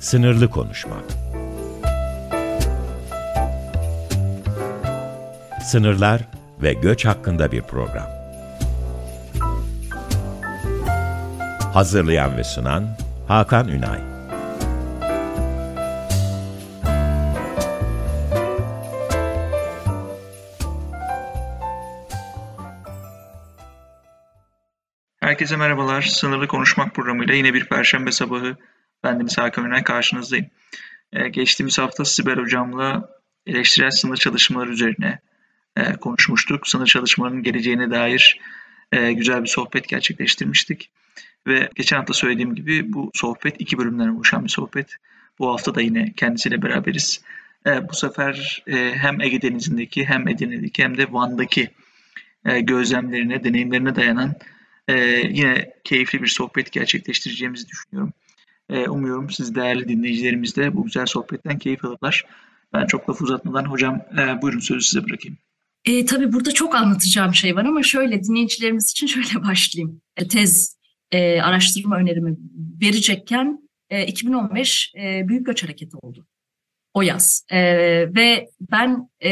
Sınırlı konuşma. Sınırlar ve göç hakkında bir program. Hazırlayan ve sunan Hakan Ünay. Herkese merhabalar. Sınırlı Konuşmak programıyla yine bir perşembe sabahı bendeniz Hakan Ünay karşınızdayım. Ee, geçtiğimiz hafta Sibel Hocam'la eleştirel sınır çalışmaları üzerine e, konuşmuştuk. Sınır çalışmalarının geleceğine dair e, güzel bir sohbet gerçekleştirmiştik. Ve geçen hafta söylediğim gibi bu sohbet iki bölümden oluşan bir sohbet. Bu hafta da yine kendisiyle beraberiz. E, bu sefer e, hem Ege Denizi'ndeki hem Edirne'deki hem de Van'daki e, gözlemlerine, deneyimlerine dayanan e, yine keyifli bir sohbet gerçekleştireceğimizi düşünüyorum. E, umuyorum siz değerli dinleyicilerimiz de bu güzel sohbetten keyif alırlar. Ben çok laf uzatmadan hocam e, buyurun sözü size bırakayım. E, tabii burada çok anlatacağım şey var ama şöyle dinleyicilerimiz için şöyle başlayayım. E, tez e, araştırma önerimi verecekken e, 2015 e, Büyük Göç Hareketi oldu. O yaz. E, ve ben e,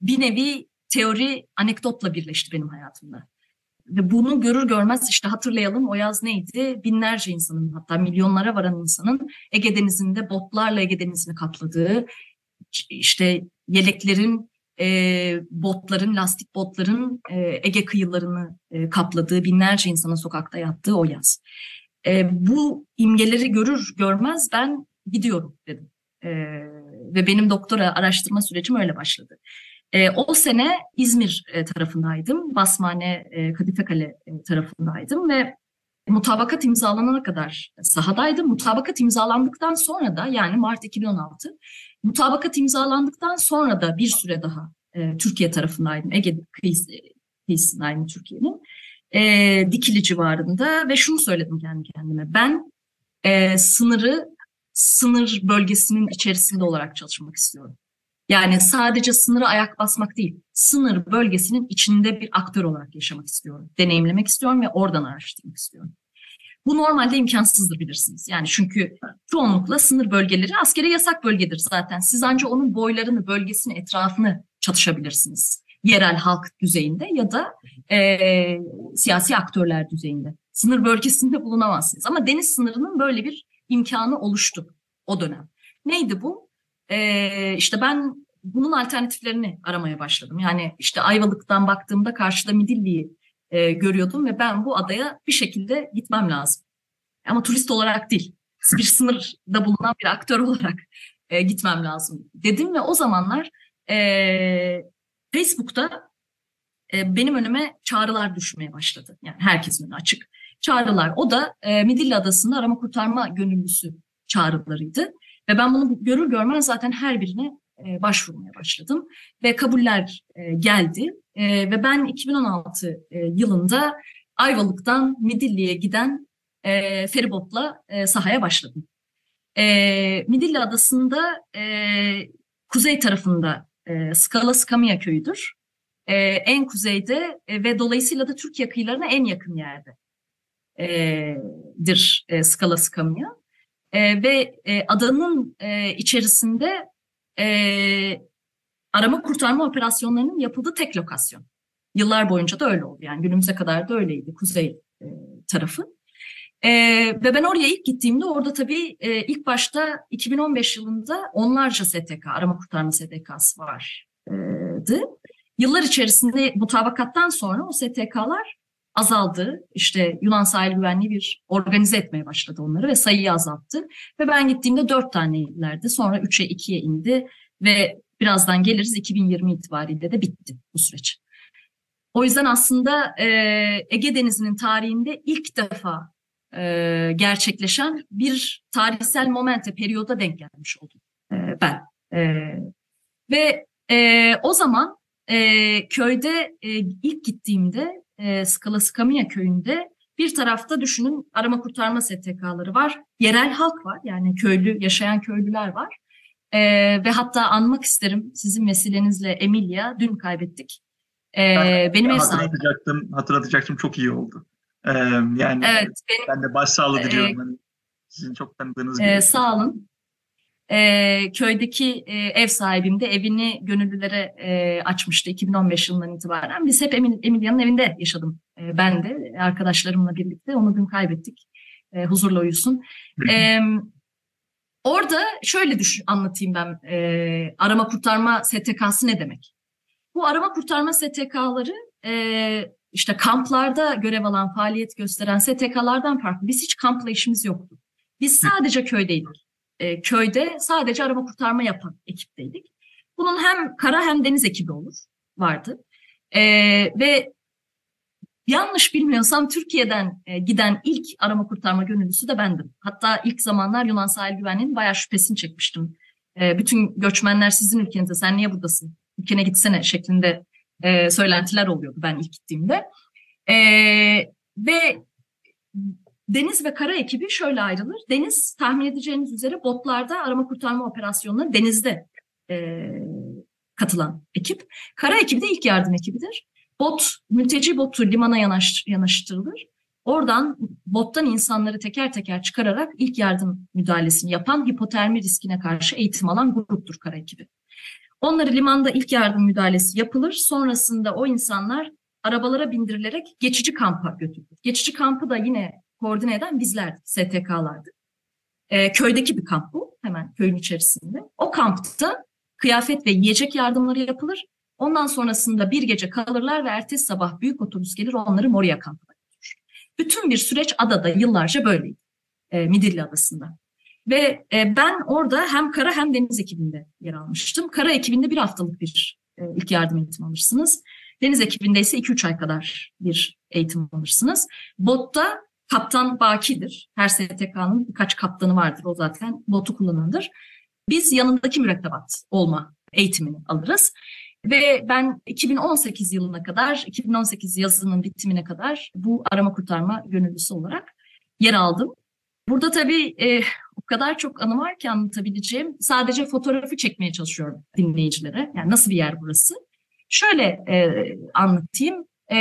bir nevi teori anekdotla birleşti benim hayatımda. Ve bunu görür görmez işte hatırlayalım o yaz neydi? Binlerce insanın hatta milyonlara varan insanın Ege Denizi'nde botlarla Ege Denizi'ni kapladığı, işte yeleklerin, e, botların, lastik botların e, Ege kıyılarını e, kapladığı, binlerce insanın sokakta yattığı o yaz. E, bu imgeleri görür görmez ben gidiyorum dedim. E, ve benim doktora araştırma sürecim öyle başladı. E, o sene İzmir e, tarafındaydım. Basmane, e, Kadifekale e, tarafındaydım ve mutabakat imzalanana kadar sahadaydım. Mutabakat imzalandıktan sonra da yani Mart 2016 mutabakat imzalandıktan sonra da bir süre daha e, Türkiye tarafındaydım. Ege kıyısı, kıyısındaydım Türkiye'nin. E, Dikili civarında ve şunu söyledim kendi kendime. Ben e, sınırı sınır bölgesinin içerisinde olarak çalışmak istiyorum. Yani sadece sınıra ayak basmak değil, sınır bölgesinin içinde bir aktör olarak yaşamak istiyorum. Deneyimlemek istiyorum ve oradan araştırmak istiyorum. Bu normalde imkansızdır bilirsiniz. Yani çünkü çoğunlukla sınır bölgeleri askere yasak bölgedir zaten. Siz ancak onun boylarını, bölgesini, etrafını çatışabilirsiniz. Yerel halk düzeyinde ya da e, siyasi aktörler düzeyinde. Sınır bölgesinde bulunamazsınız. Ama deniz sınırının böyle bir imkanı oluştu o dönem. Neydi bu? E, işte ben bunun alternatiflerini aramaya başladım. Yani işte Ayvalık'tan baktığımda karşıda Midilli'yi e, görüyordum ve ben bu adaya bir şekilde gitmem lazım. Ama turist olarak değil, bir sınırda bulunan bir aktör olarak e, gitmem lazım dedim ve o zamanlar e, Facebook'ta e, benim önüme çağrılar düşmeye başladı. Yani herkesin önüne açık çağrılar. O da e, Midilli Adası'nda arama kurtarma gönüllüsü çağrılarıydı. Ve ben bunu görür görmez zaten her birine e, başvurmaya başladım. Ve kabuller e, geldi. E, ve ben 2016 e, yılında Ayvalık'tan Midilli'ye giden e, feribotla e, sahaya başladım. E, Midilli Adası'nda e, kuzey tarafında e, Skala Skamia köyüdür. E, en kuzeyde e, ve dolayısıyla da Türkiye kıyılarına en yakın yerde dir e, Skala Skamia. E, ve e, adanın e, içerisinde e, arama kurtarma operasyonlarının yapıldığı tek lokasyon. Yıllar boyunca da öyle oldu. Yani günümüze kadar da öyleydi kuzey e, tarafı. E, ve ben oraya ilk gittiğimde orada tabii e, ilk başta 2015 yılında onlarca STK, arama kurtarma STK'sı vardı. Yıllar içerisinde mutabakattan sonra o STK'lar azaldı. İşte Yunan sahil güvenliği bir organize etmeye başladı onları ve sayıyı azalttı. Ve ben gittiğimde dört taneylerdi. Sonra üçe ikiye indi ve birazdan geliriz 2020 itibariyle de bitti bu süreç. O yüzden aslında e, Ege Denizi'nin tarihinde ilk defa e, gerçekleşen bir tarihsel momente, periyoda denk gelmiş oldum e, ben. E, ve e, o zaman e, köyde e, ilk gittiğimde e, Skala Skamia köyünde bir tarafta düşünün arama kurtarma STK'ları var. Yerel halk var yani köylü yaşayan köylüler var. E, ve hatta anmak isterim sizin vesilenizle Emilia dün kaybettik. E, ben, benim ev hatırlatacaktım, hatırlatacaktım çok iyi oldu. E, yani evet, benim, ben de başsağlığı diliyorum. Sizin çok tanıdığınız gibi. Ee, sağ olun. Ee, köydeki e, ev sahibim de evini gönüllülere e, açmıştı 2015 yılından itibaren. Biz hep Emil, Emilya'nın evinde yaşadım. E, ben de arkadaşlarımla birlikte. Onu dün kaybettik. E, huzurla uyusun. E, orada şöyle düşün, anlatayım ben. E, arama kurtarma STK'sı ne demek? Bu arama kurtarma STK'ları e, işte kamplarda görev alan, faaliyet gösteren STK'lardan farklı. Biz hiç kampla işimiz yoktu. Biz sadece köydeydik. E, köyde sadece arama kurtarma yapan ekipteydik. Bunun hem kara hem deniz ekibi olur vardı. E, ve yanlış bilmiyorsam Türkiye'den e, giden ilk arama kurtarma gönüllüsü de bendim. Hatta ilk zamanlar Yunan sahil güvenliğinin bayağı şüphesini çekmiştim. E, bütün göçmenler sizin ülkenizde sen niye buradasın? Ülkene gitsene şeklinde e, söylentiler oluyordu ben ilk gittiğimde. E, ve deniz ve kara ekibi şöyle ayrılır. Deniz tahmin edeceğiniz üzere botlarda arama kurtarma operasyonuna denizde e, katılan ekip. Kara ekibi de ilk yardım ekibidir. Bot, mülteci botu limana yanaş, yanaştırılır. Oradan bottan insanları teker teker çıkararak ilk yardım müdahalesini yapan hipotermi riskine karşı eğitim alan gruptur kara ekibi. Onları limanda ilk yardım müdahalesi yapılır. Sonrasında o insanlar arabalara bindirilerek geçici kampa götürülür. Geçici kampı da yine koordine eden bizlerdik, STK'lardı. E, köydeki bir kamp bu, hemen köyün içerisinde. O kampta kıyafet ve yiyecek yardımları yapılır. Ondan sonrasında bir gece kalırlar ve ertesi sabah büyük otobüs gelir onları Moria kampına götürür. Bütün bir süreç adada yıllarca böyleydi. E, Midilli Adası'nda. Ve e, ben orada hem kara hem deniz ekibinde yer almıştım. Kara ekibinde bir haftalık bir e, ilk yardım eğitimi alırsınız. Deniz ekibinde ise 2-3 ay kadar bir eğitim alırsınız. Botta kaptan bakidir. Her STK'nın birkaç kaptanı vardır. O zaten botu kullanandır. Biz yanındaki mürettebat olma eğitimini alırız. Ve ben 2018 yılına kadar, 2018 yazının bitimine kadar bu arama kurtarma gönüllüsü olarak yer aldım. Burada tabii e, o kadar çok anı var ki anlatabileceğim. Sadece fotoğrafı çekmeye çalışıyorum dinleyicilere. Yani nasıl bir yer burası? Şöyle e, anlatayım. E,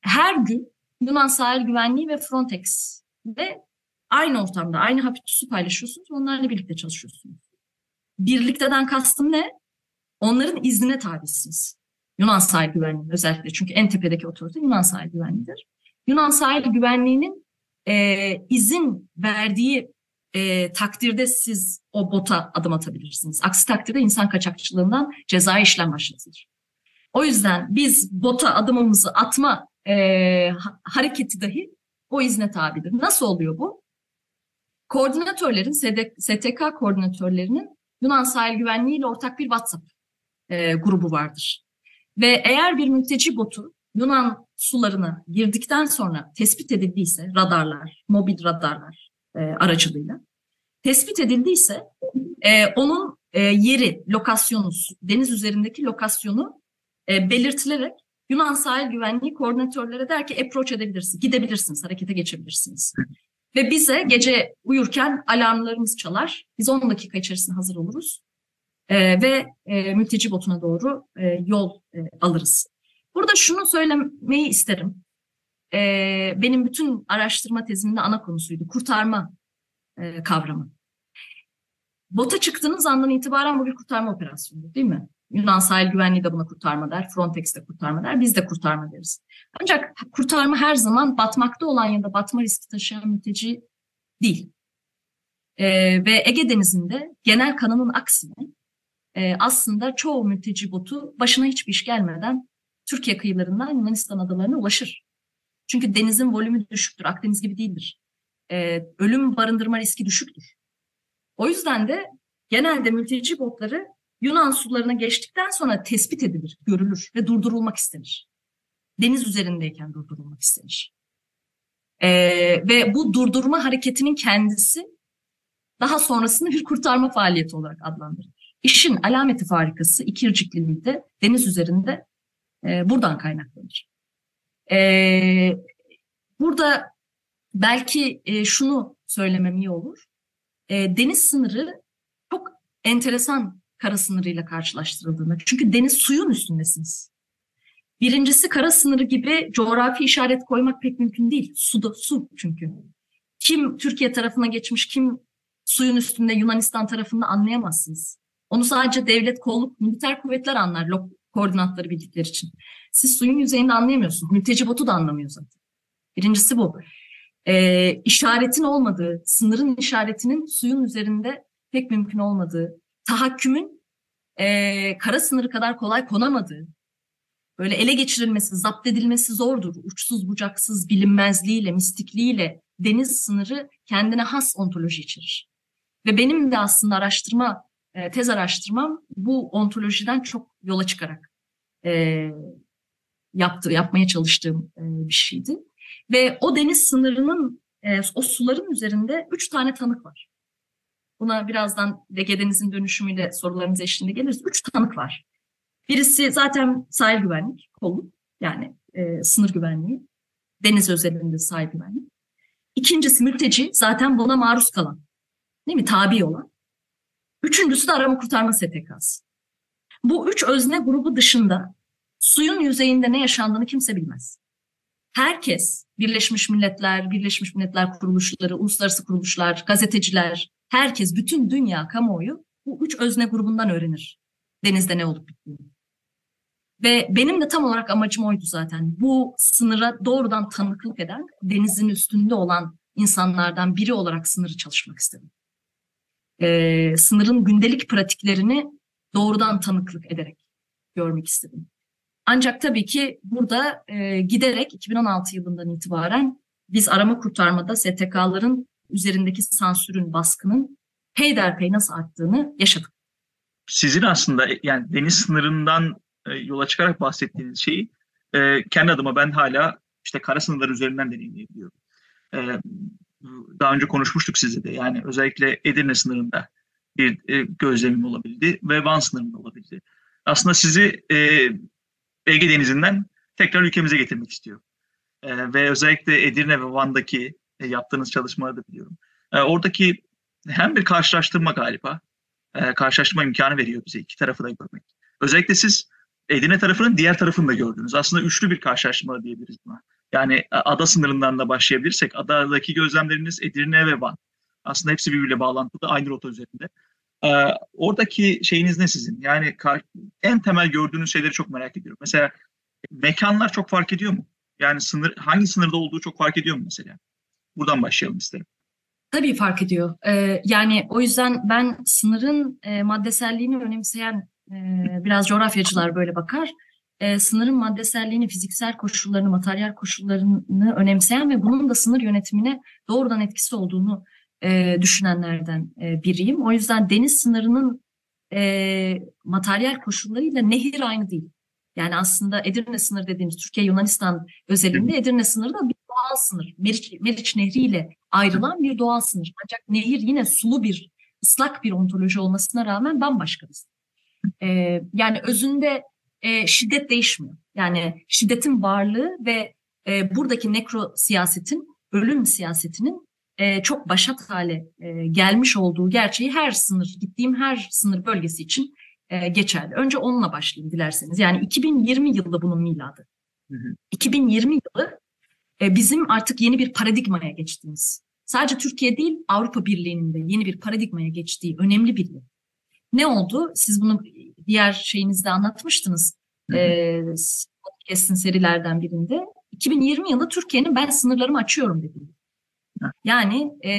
her gün Yunan Sahil Güvenliği ve Frontex ve aynı ortamda, aynı habitatı paylaşıyorsunuz. Onlarla birlikte çalışıyorsunuz. Birlikteden kastım ne? Onların iznine tabisiniz. Yunan Sahil Güvenliği özellikle çünkü en tepedeki otorite Yunan Sahil Güvenliği'dir. Yunan Sahil Güvenliği'nin e, izin verdiği e, takdirde siz o bota adım atabilirsiniz. Aksi takdirde insan kaçakçılığından cezai işlem başlatılır. O yüzden biz bota adımımızı atma e, hareketi dahi o izne tabidir. Nasıl oluyor bu? Koordinatörlerin, STK koordinatörlerinin Yunan sahil güvenliği ile ortak bir WhatsApp e, grubu vardır. Ve eğer bir mülteci botu Yunan sularına girdikten sonra tespit edildiyse radarlar, mobil radarlar e, aracılığıyla tespit edildiyse e, onun e, yeri, lokasyonu, deniz üzerindeki lokasyonu e, belirtilerek Yunan sahil güvenliği koordinatörlere der ki approach edebilirsiniz, gidebilirsiniz, harekete geçebilirsiniz. Ve bize gece uyurken alarmlarımız çalar. Biz 10 dakika içerisinde hazır oluruz. E, ve e, mülteci botuna doğru e, yol e, alırız. Burada şunu söylemeyi isterim. E, benim bütün araştırma tezimde ana konusuydu. Kurtarma e, kavramı. Bota çıktığınız andan itibaren bu bir kurtarma operasyonu değil mi? Yunan sahil güvenliği de buna kurtarma der, Frontex de kurtarma der, biz de kurtarma deriz. Ancak kurtarma her zaman batmakta olan ya da batma riski taşıyan mülteci değil. Ee, ve Ege Denizi'nde genel kanının aksine e, aslında çoğu mülteci botu başına hiçbir iş gelmeden Türkiye kıyılarından Yunanistan adalarına ulaşır. Çünkü denizin volümü düşüktür, Akdeniz gibi değildir. Ee, ölüm barındırma riski düşüktür. O yüzden de genelde mülteci botları Yunan sularına geçtikten sonra tespit edilir, görülür ve durdurulmak istenir. Deniz üzerindeyken durdurulmak istenir. Ee, ve bu durdurma hareketinin kendisi daha sonrasında bir kurtarma faaliyeti olarak adlandırılır. İşin alameti farikası ikircikliliği de deniz üzerinde e, buradan kaynaklanır. E, burada belki e, şunu söylemem iyi olur. E, deniz sınırı çok enteresan kara sınırıyla karşılaştırıldığında. Çünkü deniz suyun üstündesiniz. Birincisi kara sınırı gibi coğrafi işaret koymak pek mümkün değil. Su da su çünkü. kim Türkiye tarafına geçmiş, kim suyun üstünde Yunanistan tarafında anlayamazsınız. Onu sadece devlet, kolluk, militer kuvvetler anlar koordinatları bildikleri için. Siz suyun yüzeyinde anlayamıyorsunuz. Mülteci botu da anlamıyor zaten. Birincisi bu. Ee, işaretin olmadığı, sınırın işaretinin suyun üzerinde pek mümkün olmadığı, tahakkümün e, kara sınırı kadar kolay konamadığı, böyle ele geçirilmesi, zapt edilmesi zordur. Uçsuz bucaksız bilinmezliğiyle, mistikliğiyle deniz sınırı kendine has ontoloji içerir. Ve benim de aslında araştırma, e, tez araştırmam bu ontolojiden çok yola çıkarak e, yaptı, yapmaya çalıştığım e, bir şeydi. Ve o deniz sınırının, e, o suların üzerinde üç tane tanık var. Buna birazdan Ege Deniz'in dönüşümüyle sorularınız eşliğinde geliriz. Üç tanık var. Birisi zaten sahil güvenlik, kolluk yani e, sınır güvenliği, deniz özelinde sahil güvenlik. İkincisi mülteci, zaten buna maruz kalan, değil mi? Tabi olan. Üçüncüsü de arama kurtarma STK'sı. Bu üç özne grubu dışında suyun yüzeyinde ne yaşandığını kimse bilmez. Herkes, Birleşmiş Milletler, Birleşmiş Milletler kuruluşları, uluslararası kuruluşlar, gazeteciler, herkes, bütün dünya kamuoyu bu üç özne grubundan öğrenir denizde ne olup bittiğini. Ve benim de tam olarak amacım oydu zaten. Bu sınıra doğrudan tanıklık eden, denizin üstünde olan insanlardan biri olarak sınırı çalışmak istedim. Ee, sınırın gündelik pratiklerini doğrudan tanıklık ederek görmek istedim. Ancak tabii ki burada e, giderek 2016 yılından itibaren biz arama kurtarmada STK'ların üzerindeki sansürün, baskının peyderpey nasıl arttığını yaşadık. Sizin aslında yani deniz sınırından e, yola çıkarak bahsettiğiniz şeyi e, kendi adıma ben hala işte kara sınırlar üzerinden deneyimleyebiliyorum. E, daha önce konuşmuştuk sizle de yani özellikle Edirne sınırında bir gözlemim olabildi ve Van sınırında olabildi. Aslında sizi Ege Denizi'nden tekrar ülkemize getirmek istiyor. Ve özellikle Edirne ve Van'daki e, yaptığınız çalışmaları da biliyorum. E, oradaki hem bir karşılaştırma galiba, e, karşılaştırma imkanı veriyor bize iki tarafı da görmek. Özellikle siz Edirne tarafının diğer tarafını da gördünüz. Aslında üçlü bir karşılaştırma diyebiliriz buna. Yani e, ada sınırından da başlayabilirsek adadaki gözlemleriniz Edirne ve Van. Aslında hepsi birbiriyle bağlantılı aynı rota üzerinde. Oradaki şeyiniz ne sizin? Yani en temel gördüğünüz şeyleri çok merak ediyorum. Mesela mekanlar çok fark ediyor mu? Yani sınır hangi sınırda olduğu çok fark ediyor mu mesela? Buradan başlayalım isterim. Tabii fark ediyor. Ee, yani o yüzden ben sınırın e, maddeselliğini önemseyen e, biraz coğrafyacılar böyle bakar. E, sınırın maddeselliğini, fiziksel koşullarını, materyal koşullarını önemseyen ve bunun da sınır yönetimine doğrudan etkisi olduğunu e, düşünenlerden e, biriyim. O yüzden deniz sınırının e, materyal koşullarıyla nehir aynı değil. Yani aslında Edirne sınırı dediğimiz Türkiye-Yunanistan özelinde Edirne sınırı da doğal sınır. Meriç, Meriç Nehri ile ayrılan bir doğal sınır. Ancak nehir yine sulu bir, ıslak bir ontoloji olmasına rağmen bambaşka bir sınır. E, yani özünde e, şiddet değişmiyor. Yani şiddetin varlığı ve e, buradaki nekro siyasetin, ölüm siyasetinin e, çok başat hale e, gelmiş olduğu gerçeği her sınır, gittiğim her sınır bölgesi için e, geçerli. Önce onunla başlayayım dilerseniz. Yani 2020 yılı bunun miladı. Hı hı. 2020 yılı bizim artık yeni bir paradigmaya geçtiğimiz, sadece Türkiye değil Avrupa Birliği'nin de yeni bir paradigmaya geçtiği önemli bir yıl. Ne oldu? Siz bunu diğer şeyinizde anlatmıştınız. E, podcast'in serilerden birinde. 2020 yılı Türkiye'nin ben sınırlarımı açıyorum dedim. Yani e,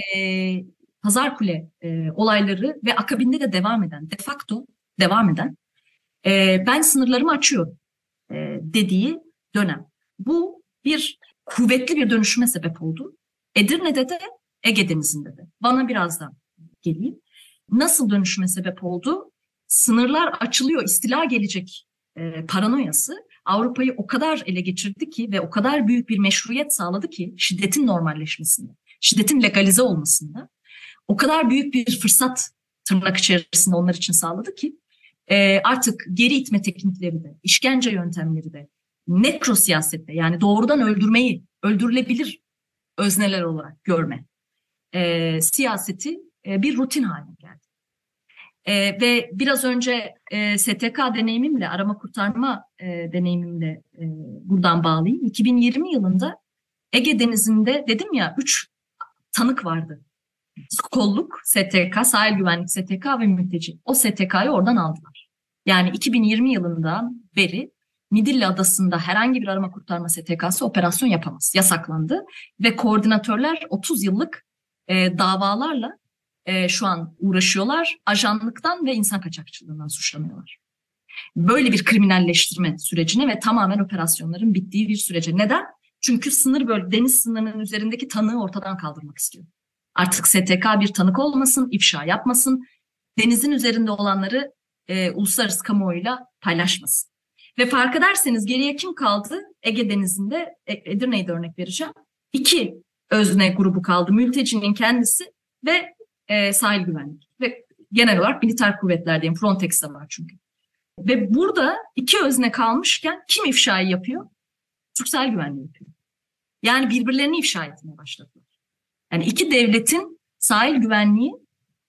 Pazar Kule e, olayları ve akabinde de devam eden, de facto devam eden e, ben sınırlarımı açıyorum e, dediği dönem. Bu bir kuvvetli bir dönüşüme sebep oldu. Edirne'de de Ege Denizi'nde de. Bana birazdan geleyim. Nasıl dönüşüme sebep oldu? Sınırlar açılıyor, istila gelecek e, paranoyası Avrupa'yı o kadar ele geçirdi ki ve o kadar büyük bir meşruiyet sağladı ki şiddetin normalleşmesinde şiddetin legalize olmasında o kadar büyük bir fırsat tırnak içerisinde onlar için sağladı ki e, artık geri itme teknikleri de, işkence yöntemleri de, nekro siyasette yani doğrudan öldürmeyi öldürülebilir özneler olarak görme e, siyaseti e, bir rutin haline geldi. E, ve biraz önce e, STK deneyimimle, arama kurtarma e, deneyimimle e, buradan bağlayayım. 2020 yılında Ege Denizi'nde dedim ya üç tanık vardı. Kolluk, STK, sahil güvenlik STK ve mülteci. O STK'yı oradan aldılar. Yani 2020 yılından beri Midilli Adası'nda herhangi bir arama kurtarma STK'sı operasyon yapamaz. Yasaklandı ve koordinatörler 30 yıllık e, davalarla e, şu an uğraşıyorlar. Ajanlıktan ve insan kaçakçılığından suçlanıyorlar. Böyle bir kriminalleştirme sürecine ve tamamen operasyonların bittiği bir sürece. Neden? Çünkü sınır böyle deniz sınırının üzerindeki tanığı ortadan kaldırmak istiyor. Artık STK bir tanık olmasın, ifşa yapmasın, denizin üzerinde olanları e, uluslararası kamuoyuyla paylaşmasın. Ve fark ederseniz geriye kim kaldı? Ege Denizi'nde, e, Edirne'yi de örnek vereceğim. İki özne grubu kaldı. Mültecinin kendisi ve e, sahil güvenlik. Ve genel olarak militer kuvvetler diyeyim. Frontex de var çünkü. Ve burada iki özne kalmışken kim ifşayı yapıyor? Türk sahil güvenliği yapıyor. Yani birbirlerini ifşa etmeye başladılar. Yani iki devletin sahil güvenliği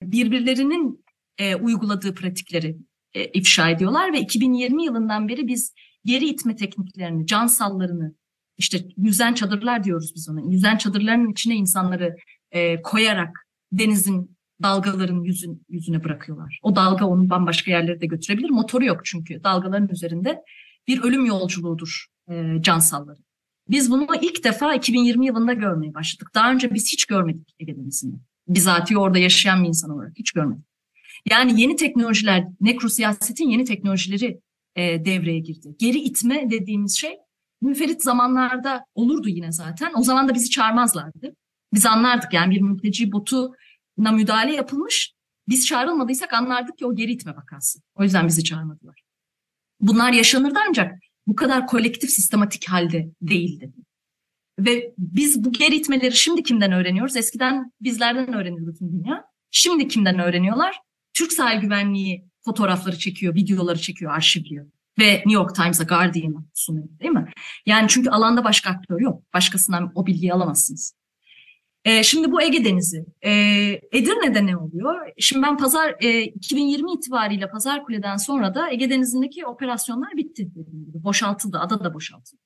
birbirlerinin e, uyguladığı pratikleri e, ifşa ediyorlar ve 2020 yılından beri biz geri itme tekniklerini, can sallarını, işte yüzen çadırlar diyoruz biz ona. Yüzen çadırların içine insanları e, koyarak denizin dalgaların yüzün, yüzüne bırakıyorlar. O dalga onu bambaşka yerlere de götürebilir. Motoru yok çünkü dalgaların üzerinde bir ölüm yolculuğudur e, can salları. Biz bunu ilk defa 2020 yılında görmeye başladık. Daha önce biz hiç görmedik Ege Denizi'nde. Bizatihi orada yaşayan bir insan olarak hiç görmedik. Yani yeni teknolojiler, nekro siyasetin yeni teknolojileri e, devreye girdi. Geri itme dediğimiz şey müferit zamanlarda olurdu yine zaten. O zaman da bizi çağırmazlardı. Biz anlardık yani bir mülteci botuna müdahale yapılmış. Biz çağrılmadıysak anlardık ki o geri itme vakası. O yüzden bizi çağırmadılar. Bunlar yaşanırdı ancak bu kadar kolektif sistematik halde değildi. Ve biz bu geri itmeleri şimdi kimden öğreniyoruz? Eskiden bizlerden öğreniyordu tüm dünya. Şimdi kimden öğreniyorlar? Türk sahil güvenliği fotoğrafları çekiyor, videoları çekiyor, arşivliyor. Ve New York Times'a Guardian'a sunuyor değil mi? Yani çünkü alanda başka aktör yok. Başkasından o bilgiyi alamazsınız. Ee, şimdi bu Ege Denizi. Ee, Edirne'de ne oluyor? Şimdi ben pazar e, 2020 itibariyle Pazar Kule'den sonra da Ege Denizi'ndeki operasyonlar bitti. Boşaltıldı, ada da boşaltıldı.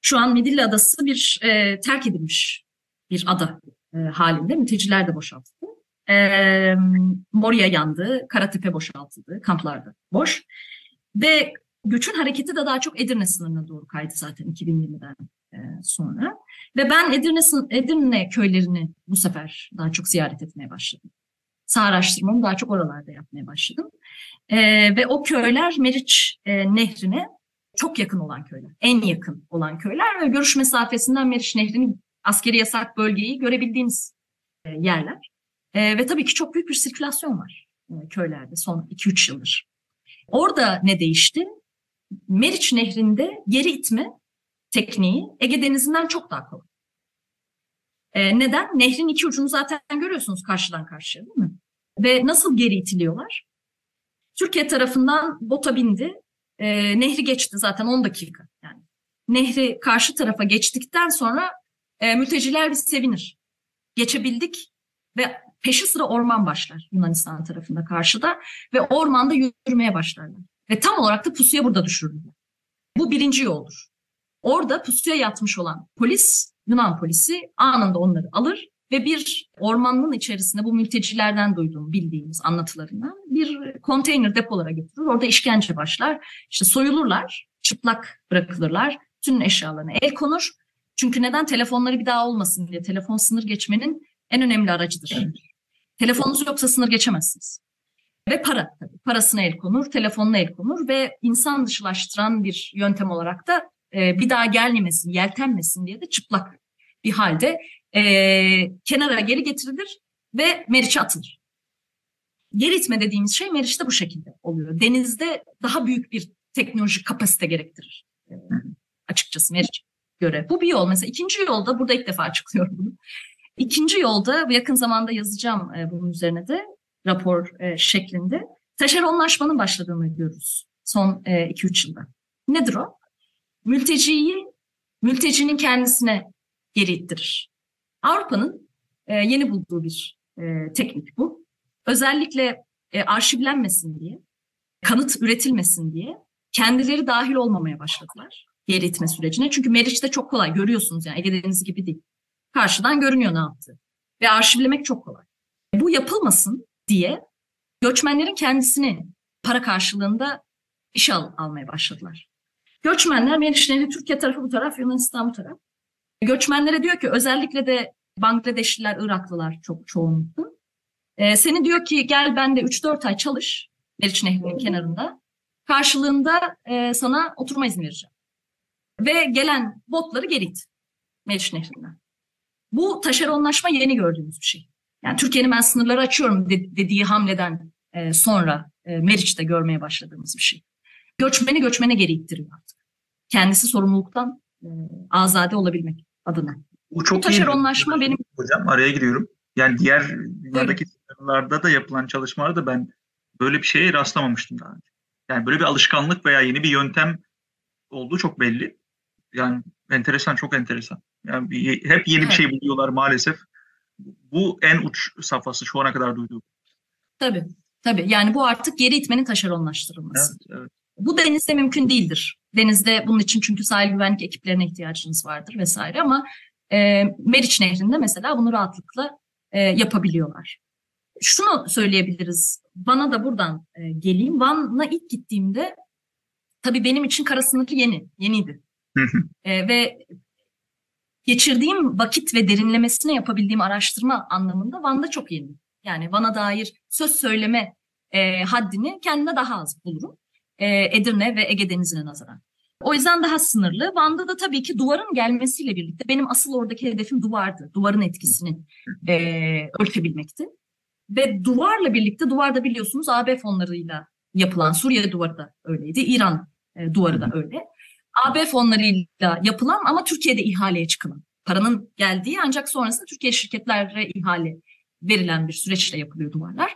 Şu an Midilli Adası bir e, terk edilmiş bir ada e, halinde. Mülteciler de boşaltıldı. E, Moria yandı, Karatepe boşaltıldı, kamplarda boş. Ve göçün hareketi de daha çok Edirne sınırına doğru kaydı zaten 2020'den e, sonra. Ve ben Edirne, Edirne köylerini bu sefer daha çok ziyaret etmeye başladım. Sağ araştırmamı daha çok oralarda yapmaya başladım. E, ve o köyler Meriç e, Nehri'ne çok yakın olan köyler. En yakın olan köyler ve görüş mesafesinden Meriç Nehri'nin askeri yasak bölgeyi görebildiğiniz e, yerler. E, ve tabii ki çok büyük bir sirkülasyon var e, köylerde son 2-3 yıldır. Orada ne değişti? Meriç Nehri'nde geri itme tekniği Ege Denizi'nden çok daha kolay. E, neden? Nehrin iki ucunu zaten görüyorsunuz karşıdan karşıya değil mi? Ve nasıl geri itiliyorlar? Türkiye tarafından bota bindi. E, nehri geçti zaten 10 dakika. Yani nehri karşı tarafa geçtikten sonra e, mülteciler bir sevinir. Geçebildik ve peşi sıra orman başlar Yunanistan tarafında karşıda ve ormanda yürümeye başlarlar. Ve tam olarak da pusuya burada düşürülürler. Bu birinci yoldur. Orada pusuya yatmış olan polis, Yunan polisi anında onları alır ve bir ormanın içerisinde bu mültecilerden duyduğum bildiğimiz anlatılarından bir konteyner depolara götürür. Orada işkence başlar. İşte soyulurlar, çıplak bırakılırlar. Tüm eşyalarına el konur. Çünkü neden? Telefonları bir daha olmasın diye. Telefon sınır geçmenin en önemli aracıdır. Telefonunuz yoksa sınır geçemezsiniz. Ve para tabii. Parasına el konur, telefonuna el konur ve insan dışılaştıran bir yöntem olarak da e, bir daha gelmemesin, yeltenmesin diye de çıplak bir halde e, kenara geri getirilir ve Meriç'e atılır. Geri itme dediğimiz şey Meriç'te bu şekilde oluyor. Denizde daha büyük bir teknolojik kapasite gerektirir. E, açıkçası Meriç göre. Bu bir yol. Mesela ikinci yolda, burada ilk defa açıklıyorum bunu. İkinci yolda yakın zamanda yazacağım e, bunun üzerine de rapor e, şeklinde taşeronlaşmanın başladığını görürüz son 2-3 e, yılda. Nedir o? Mülteciyi mültecinin kendisine geri ittirir. Avrupa'nın e, yeni bulduğu bir teknik bu. Özellikle arşivlenmesin diye, kanıt üretilmesin diye kendileri dahil olmamaya başladılar geri itme sürecine. Çünkü Meriç'te çok kolay görüyorsunuz yani Ege Denizi gibi değil. Karşıdan görünüyor ne yaptı. ve arşivlemek çok kolay. Bu yapılmasın diye göçmenlerin kendisini para karşılığında iş al, almaya başladılar. Göçmenler Meriç Nehri Türkiye tarafı bu taraf, Yunanistan bu taraf. Göçmenlere diyor ki özellikle de Bangladeşliler, Iraklılar çok çoğunlukla. Ee, seni diyor ki gel bende 3-4 ay çalış Meriç Nehri'nin kenarında. Karşılığında e, sana oturma izni vereceğim. Ve gelen botları geri it Meriç Nehri'nden. Bu taşeronlaşma yeni gördüğümüz bir şey. Yani Türkiye'nin ben sınırları açıyorum de, dediği hamleden e, sonra e, Meriç'te görmeye başladığımız bir şey. Göçmeni göçmene geri ittiriyor artık. Kendisi sorumluluktan e, azade olabilmek adına. Bu çok Bu taşeronlaşma iyi. benim... Hocam araya giriyorum. Yani diğer dünyadaki sınırlarda da yapılan çalışmalarda ben böyle bir şeye rastlamamıştım daha önce. Yani böyle bir alışkanlık veya yeni bir yöntem olduğu çok belli. Yani enteresan, çok enteresan. Yani hep yeni bir şey buluyorlar maalesef. Bu en uç safhası şu ana kadar duyduğum. Tabii, tabii. Yani bu artık geri itmenin taşeronlaştırılması. Evet, evet. Bu denizde mümkün değildir. Denizde bunun için çünkü sahil güvenlik ekiplerine ihtiyacınız vardır vesaire ama e, Meriç Nehri'nde mesela bunu rahatlıkla e, yapabiliyorlar. Şunu söyleyebiliriz. Van'a da buradan e, geleyim. Van'a ilk gittiğimde tabii benim için kara sınırı yeni, yeniydi. E, ve geçirdiğim vakit ve derinlemesine yapabildiğim araştırma anlamında Van'da çok yeni. Yani Van'a dair söz söyleme e, haddini kendine daha az bulurum. E, Edirne ve Ege Denizi'ne nazaran. O yüzden daha sınırlı. Van'da da tabii ki duvarın gelmesiyle birlikte benim asıl oradaki hedefim duvardı. Duvarın etkisini e, ölçebilmekti. Ve duvarla birlikte, duvarda biliyorsunuz AB fonlarıyla yapılan, Suriye duvarı da öyleydi, İran e, duvarı da öyle. AB fonlarıyla yapılan ama Türkiye'de ihaleye çıkılan. Paranın geldiği ancak sonrasında Türkiye şirketlere ihale verilen bir süreçle yapılıyor duvarlar.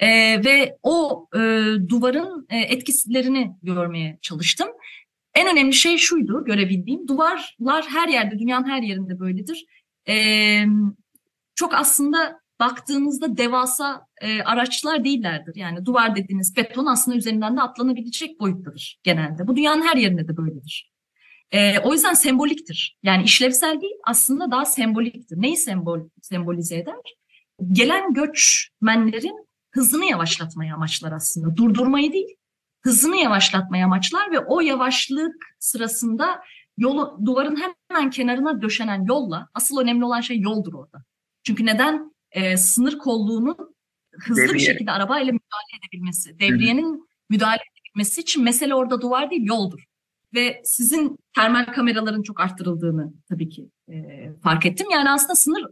E, ve o e, duvarın e, etkilerini görmeye çalıştım. En önemli şey şuydu görebildiğim. Duvarlar her yerde, dünyanın her yerinde böyledir. Ee, çok aslında baktığınızda devasa e, araçlar değillerdir. Yani duvar dediğiniz beton aslında üzerinden de atlanabilecek boyuttadır genelde. Bu dünyanın her yerinde de böyledir. E, o yüzden semboliktir. Yani işlevsel değil aslında daha semboliktir. Neyi sembol, sembolize eder? Gelen göçmenlerin hızını yavaşlatmayı amaçlar aslında. Durdurmayı değil, hızını yavaşlatmayı amaçlar ve o yavaşlık sırasında yolu, duvarın hemen kenarına döşenen yolla, asıl önemli olan şey yoldur orada. Çünkü neden? Ee, sınır kolluğunun hızlı Devriye. bir şekilde arabayla müdahale edebilmesi, devriyenin Hı-hı. müdahale edebilmesi için mesele orada duvar değil, yoldur. Ve sizin termal kameraların çok arttırıldığını tabii ki e, fark ettim. Yani aslında sınır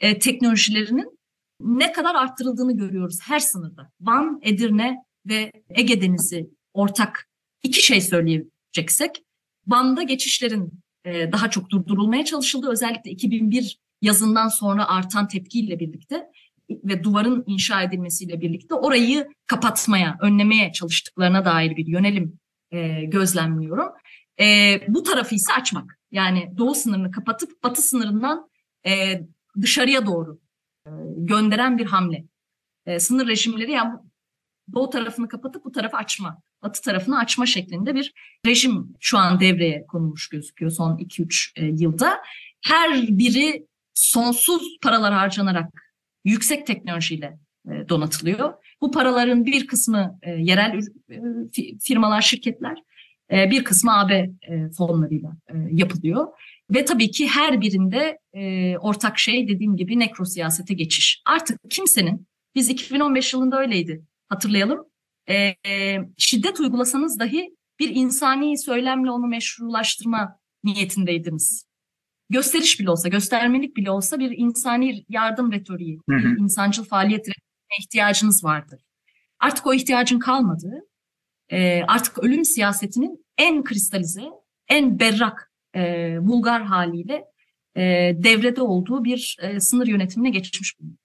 e, teknolojilerinin ne kadar arttırıldığını görüyoruz her sınırda. Van, Edirne ve Ege Denizi ortak iki şey söyleyeceksek, Van'da geçişlerin e, daha çok durdurulmaya çalışıldı. Özellikle 2001 yazından sonra artan tepkiyle birlikte ve duvarın inşa edilmesiyle birlikte orayı kapatmaya, önlemeye çalıştıklarına dair bir yönelim e, gözlemliyorum. E, bu tarafı ise açmak. Yani doğu sınırını kapatıp batı sınırından e, dışarıya doğru e, gönderen bir hamle. E, sınır rejimleri yani doğu tarafını kapatıp bu tarafı açma, batı tarafını açma şeklinde bir rejim şu an devreye konulmuş gözüküyor son 2-3 e, yılda. Her biri sonsuz paralar harcanarak yüksek teknolojiyle e, donatılıyor. Bu paraların bir kısmı e, yerel e, firmalar, şirketler, bir kısmı AB fonlarıyla e, yapılıyor. Ve tabii ki her birinde ortak şey dediğim gibi nekro siyasete geçiş. Artık kimsenin, biz 2015 yılında öyleydi hatırlayalım. Şiddet uygulasanız dahi bir insani söylemle onu meşrulaştırma niyetindeydiniz. Gösteriş bile olsa, göstermelik bile olsa bir insani yardım retoriği, hı hı. bir insancıl faaliyet retoriğine ihtiyacınız vardır. Artık o ihtiyacın kalmadı. E, artık ölüm siyasetinin en kristalize, en berrak, e, vulgar haliyle e, devrede olduğu bir e, sınır yönetimine geçmiş bulunuyor.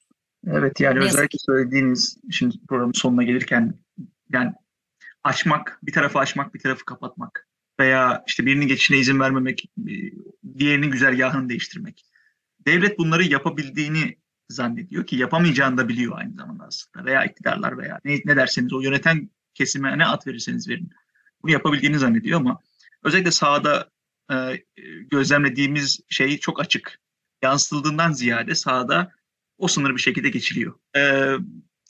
Evet yani ne özellikle söylediğiniz şimdi programın sonuna gelirken yani açmak, bir tarafı açmak, bir tarafı kapatmak veya işte birinin geçişine izin vermemek, e, diğerinin güzergahını değiştirmek. Devlet bunları yapabildiğini zannediyor ki yapamayacağını da biliyor aynı zamanda aslında veya iktidarlar veya ne, ne derseniz o yöneten kesime ne at verirseniz verin bunu yapabildiğini zannediyor ama özellikle sahada e, gözlemlediğimiz şey çok açık. Yansıtıldığından ziyade sahada o sınır bir şekilde geçiliyor. Ee,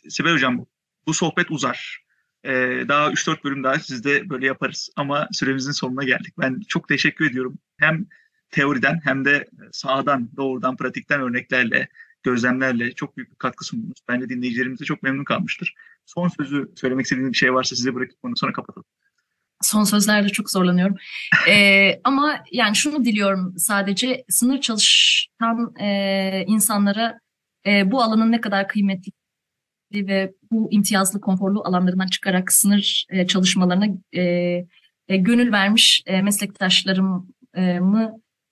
Sibel Hocam bu sohbet uzar. Ee, daha 3-4 bölüm daha sizde böyle yaparız. Ama süremizin sonuna geldik. Ben çok teşekkür ediyorum. Hem teoriden hem de sahadan, doğrudan, pratikten örneklerle, gözlemlerle çok büyük bir katkı sundunuz. Bence dinleyicilerimiz de çok memnun kalmıştır. Son sözü söylemek istediğiniz bir şey varsa size bırakıp onu sonra kapatalım. Son sözlerde çok zorlanıyorum. ee, ama yani şunu diliyorum sadece sınır çalışan e, insanlara e, bu alanın ne kadar kıymetli ve bu imtiyazlı, konforlu alanlarından çıkarak sınır e, çalışmalarına e, e, gönül vermiş e, meslektaşlarımı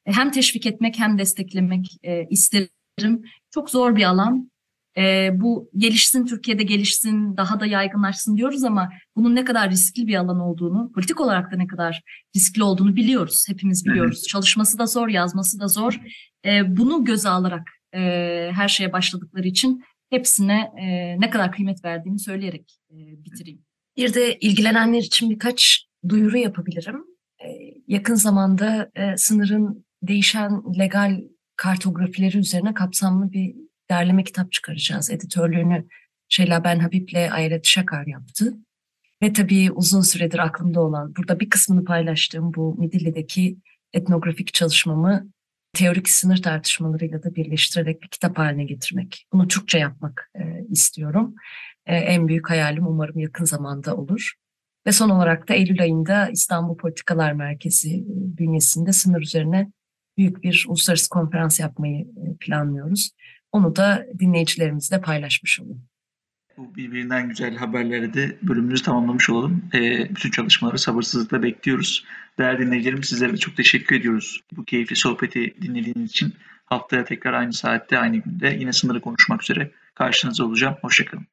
hem teşvik etmek hem desteklemek e, isterim. Çok zor bir alan. E, bu gelişsin, Türkiye'de gelişsin, daha da yaygınlaşsın diyoruz ama bunun ne kadar riskli bir alan olduğunu, politik olarak da ne kadar riskli olduğunu biliyoruz. Hepimiz biliyoruz. Evet. Çalışması da zor, yazması da zor. E, bunu göze alarak e, her şeye başladıkları için hepsine e, ne kadar kıymet verdiğimi söyleyerek e, bitireyim. Bir de ilgilenenler için birkaç duyuru yapabilirim. E, yakın zamanda e, sınırın değişen legal kartografileri üzerine kapsamlı bir derleme kitap çıkaracağız. Editörlüğünü Şeyla Ben Habib'le Ayret Şakar yaptı. Ve tabii uzun süredir aklımda olan, burada bir kısmını paylaştığım bu Midilli'deki etnografik çalışmamı teorik sınır tartışmalarıyla da birleştirerek bir kitap haline getirmek. Bunu Türkçe yapmak e, istiyorum. E, en büyük hayalim umarım yakın zamanda olur. Ve son olarak da Eylül ayında İstanbul Politikalar Merkezi e, bünyesinde sınır üzerine büyük bir uluslararası konferans yapmayı e, planlıyoruz. Onu da dinleyicilerimizle paylaşmış olalım. Bu birbirinden güzel haberleri de bölümümüzü tamamlamış olalım. E, bütün çalışmaları sabırsızlıkla bekliyoruz. Değerli dinleyicilerim sizlere de çok teşekkür ediyoruz. Bu keyifli sohbeti dinlediğiniz için haftaya tekrar aynı saatte aynı günde yine sınırı konuşmak üzere karşınızda olacağım. Hoşçakalın.